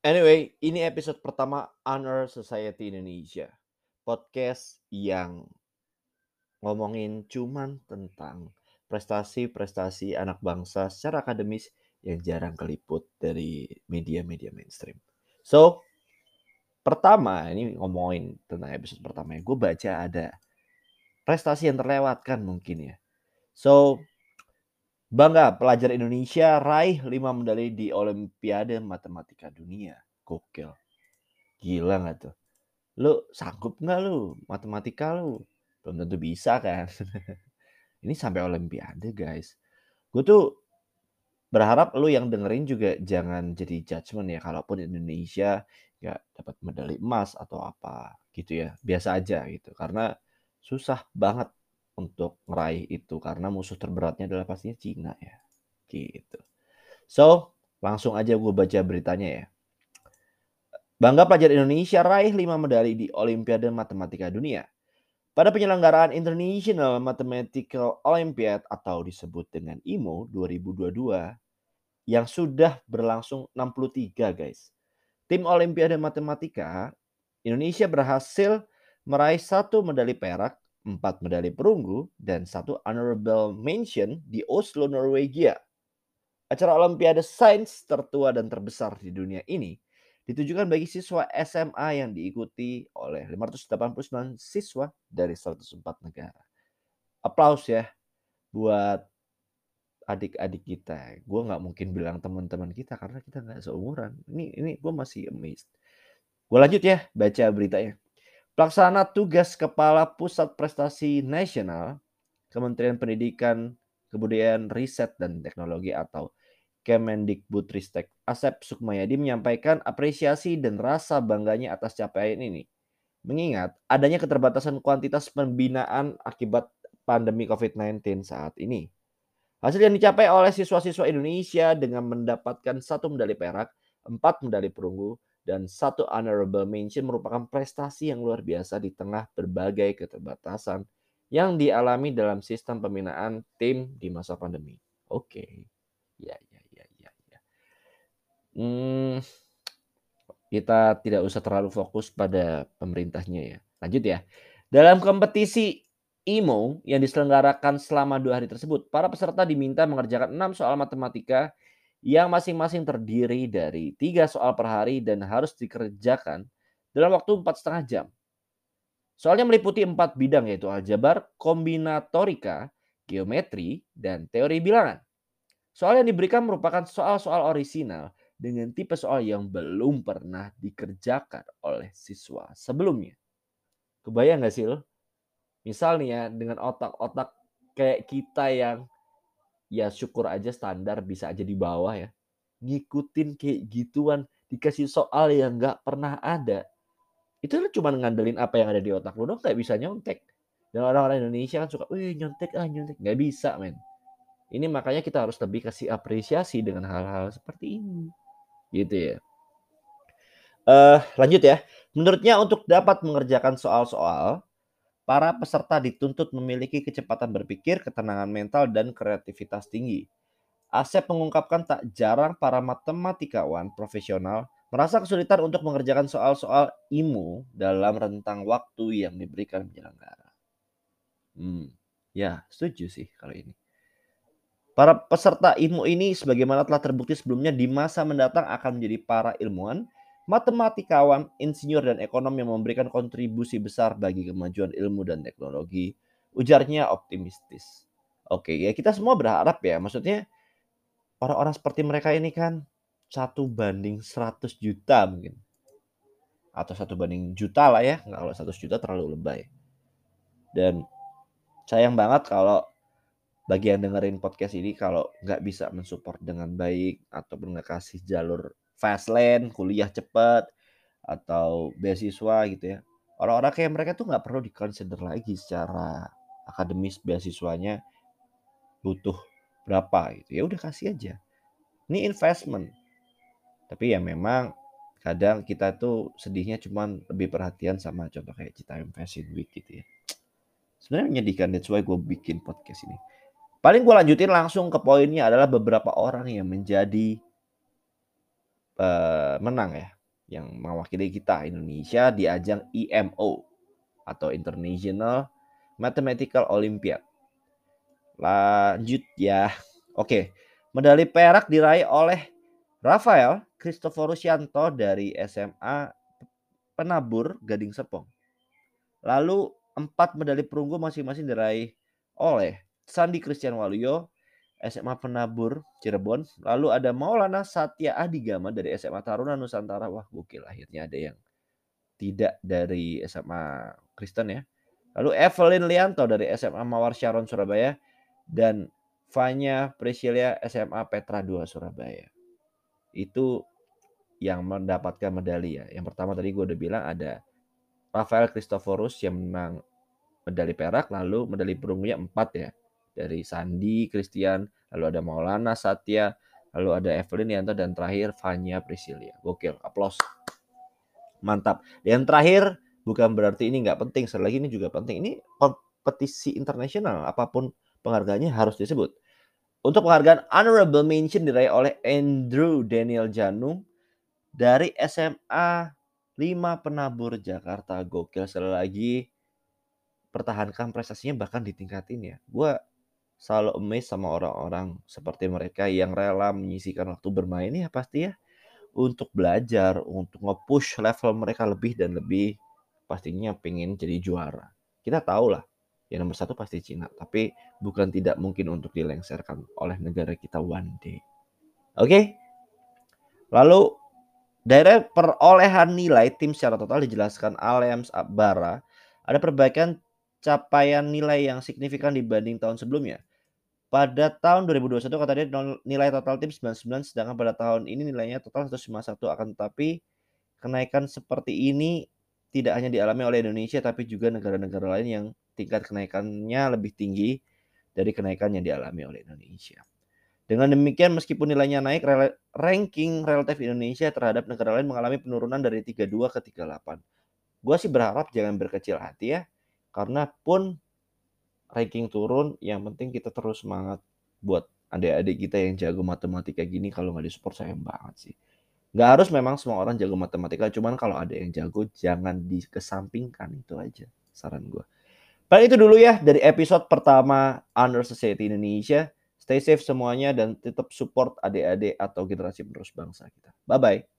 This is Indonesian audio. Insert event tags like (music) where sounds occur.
Anyway, ini episode pertama Honor Society Indonesia. Podcast yang ngomongin cuman tentang prestasi-prestasi anak bangsa secara akademis yang jarang keliput dari media-media mainstream. So, pertama ini ngomongin tentang episode pertama ya. Gue baca ada prestasi yang terlewatkan mungkin ya. So, Bangga pelajar Indonesia raih 5 medali di Olimpiade Matematika Dunia. Gokil. Gila nggak tuh? Lu sanggup nggak lu matematika lu? Belum tentu bisa kan. (laughs) Ini sampai Olimpiade guys. Gue tuh berharap lu yang dengerin juga jangan jadi judgement ya. Kalaupun Indonesia ya dapat medali emas atau apa gitu ya. Biasa aja gitu. Karena susah banget untuk meraih itu karena musuh terberatnya adalah pastinya Cina ya. Gitu. So, langsung aja gue baca beritanya ya. Bangga pelajar Indonesia raih 5 medali di Olimpiade Matematika Dunia. Pada penyelenggaraan International Mathematical Olympiad atau disebut dengan IMO 2022 yang sudah berlangsung 63 guys. Tim Olimpiade Matematika Indonesia berhasil meraih satu medali perak empat medali perunggu, dan satu honorable mention di Oslo, Norwegia. Acara Olimpiade Sains tertua dan terbesar di dunia ini ditujukan bagi siswa SMA yang diikuti oleh 589 siswa dari 104 negara. Aplaus ya buat adik-adik kita. Gue nggak mungkin bilang teman-teman kita karena kita nggak seumuran. Ini ini gue masih amazed. Gue lanjut ya baca beritanya. Pelaksana tugas Kepala Pusat Prestasi Nasional Kementerian Pendidikan, Kebudayaan, Riset, dan Teknologi atau Kemendikbudristek Asep Sukmayadi menyampaikan apresiasi dan rasa bangganya atas capaian ini. Mengingat adanya keterbatasan kuantitas pembinaan akibat pandemi COVID-19 saat ini. Hasil yang dicapai oleh siswa-siswa Indonesia dengan mendapatkan satu medali perak, empat medali perunggu, dan satu honorable mention merupakan prestasi yang luar biasa di tengah berbagai keterbatasan yang dialami dalam sistem pembinaan tim di masa pandemi. Oke, okay. ya, ya, ya, ya, ya. Hmm, kita tidak usah terlalu fokus pada pemerintahnya ya. Lanjut ya. Dalam kompetisi IMO yang diselenggarakan selama dua hari tersebut, para peserta diminta mengerjakan enam soal matematika yang masing-masing terdiri dari tiga soal per hari dan harus dikerjakan dalam waktu empat setengah jam. Soalnya meliputi empat bidang yaitu aljabar, kombinatorika, geometri, dan teori bilangan. Soal yang diberikan merupakan soal-soal orisinal dengan tipe soal yang belum pernah dikerjakan oleh siswa sebelumnya. Kebayang gak sih lo? Misal nih ya, dengan otak-otak kayak kita yang ya syukur aja standar bisa aja di bawah ya. Ngikutin kayak gituan, dikasih soal yang nggak pernah ada. Itu lu cuma ngandelin apa yang ada di otak lu dong, nggak bisa nyontek. Dan orang-orang Indonesia kan suka, wih nyontek ah nyontek. Nggak bisa men. Ini makanya kita harus lebih kasih apresiasi dengan hal-hal seperti ini. Gitu ya. Uh, lanjut ya. Menurutnya untuk dapat mengerjakan soal-soal, Para peserta dituntut memiliki kecepatan berpikir, ketenangan mental, dan kreativitas tinggi. Asep mengungkapkan tak jarang para matematikawan profesional merasa kesulitan untuk mengerjakan soal-soal IMU dalam rentang waktu yang diberikan penyelenggara. Hmm, ya setuju sih kalau ini. Para peserta IMU ini sebagaimana telah terbukti sebelumnya di masa mendatang akan menjadi para ilmuwan matematikawan, insinyur, dan ekonom yang memberikan kontribusi besar bagi kemajuan ilmu dan teknologi. Ujarnya optimistis. Oke, ya kita semua berharap ya. Maksudnya orang-orang seperti mereka ini kan satu banding 100 juta mungkin. Atau satu banding juta lah ya. Nggak kalau 100 juta terlalu lebay. Dan sayang banget kalau bagi yang dengerin podcast ini kalau nggak bisa mensupport dengan baik ataupun nggak kasih jalur fast lane, kuliah cepat atau beasiswa gitu ya. Orang-orang kayak mereka tuh nggak perlu dikonsider lagi secara akademis beasiswanya butuh berapa gitu. Ya udah kasih aja. Ini investment. Tapi ya memang kadang kita tuh sedihnya cuman lebih perhatian sama contoh kayak Cita Fashion Week gitu ya. Sebenarnya menyedihkan, that's why gue bikin podcast ini. Paling gue lanjutin langsung ke poinnya adalah beberapa orang yang menjadi uh, menang ya, yang mewakili kita Indonesia di ajang IMO atau International Mathematical Olympiad. Lanjut ya. Oke, medali perak diraih oleh Rafael Kristoforusyanto dari SMA Penabur Gading Serpong. Lalu empat medali perunggu masing-masing diraih oleh Sandi Christian Waluyo SMA Penabur Cirebon. Lalu ada Maulana Satya Adigama dari SMA Taruna Nusantara. Wah gokil akhirnya ada yang tidak dari SMA Kristen ya. Lalu Evelyn Lianto dari SMA Mawar Sharon Surabaya. Dan Fanya Priscilia SMA Petra 2 Surabaya. Itu yang mendapatkan medali ya. Yang pertama tadi gue udah bilang ada Rafael Christoforus yang menang medali perak. Lalu medali perunggunya 4 ya dari Sandi Christian, lalu ada Maulana Satya, lalu ada Evelyn Yanto dan terakhir Fanya Priscilia. Gokil, aplaus. Mantap. Dan terakhir bukan berarti ini nggak penting, selagi ini juga penting. Ini kompetisi internasional, apa pun penghargaannya harus disebut. Untuk penghargaan honorable mention diraih oleh Andrew Daniel Janung dari SMA 5 Penabur Jakarta. Gokil sekali lagi pertahankan prestasinya bahkan ditingkatin ya. Gue selalu amazed sama orang-orang seperti mereka yang rela menyisikan waktu bermain ya pasti ya untuk belajar, untuk nge-push level mereka lebih dan lebih pastinya pengen jadi juara. Kita tahu lah, yang nomor satu pasti Cina, tapi bukan tidak mungkin untuk dilengsarkan oleh negara kita one day. Oke? Okay? Lalu dari perolehan nilai tim secara total dijelaskan Alems Bara ada perbaikan capaian nilai yang signifikan dibanding tahun sebelumnya. Pada tahun 2021 kata dia nilai total tim 99 sedangkan pada tahun ini nilainya total 151 akan tetapi kenaikan seperti ini tidak hanya dialami oleh Indonesia tapi juga negara-negara lain yang tingkat kenaikannya lebih tinggi dari kenaikan yang dialami oleh Indonesia. Dengan demikian meskipun nilainya naik ranking relatif Indonesia terhadap negara lain mengalami penurunan dari 32 ke 38. Gua sih berharap jangan berkecil hati ya karena pun ranking turun, yang penting kita terus semangat buat adik-adik kita yang jago matematika gini kalau nggak disupport sayang banget sih. Nggak harus memang semua orang jago matematika, cuman kalau ada yang jago jangan dikesampingkan itu aja saran gue. Baik itu dulu ya dari episode pertama Under Society Indonesia. Stay safe semuanya dan tetap support adik-adik atau generasi penerus bangsa kita. Bye-bye.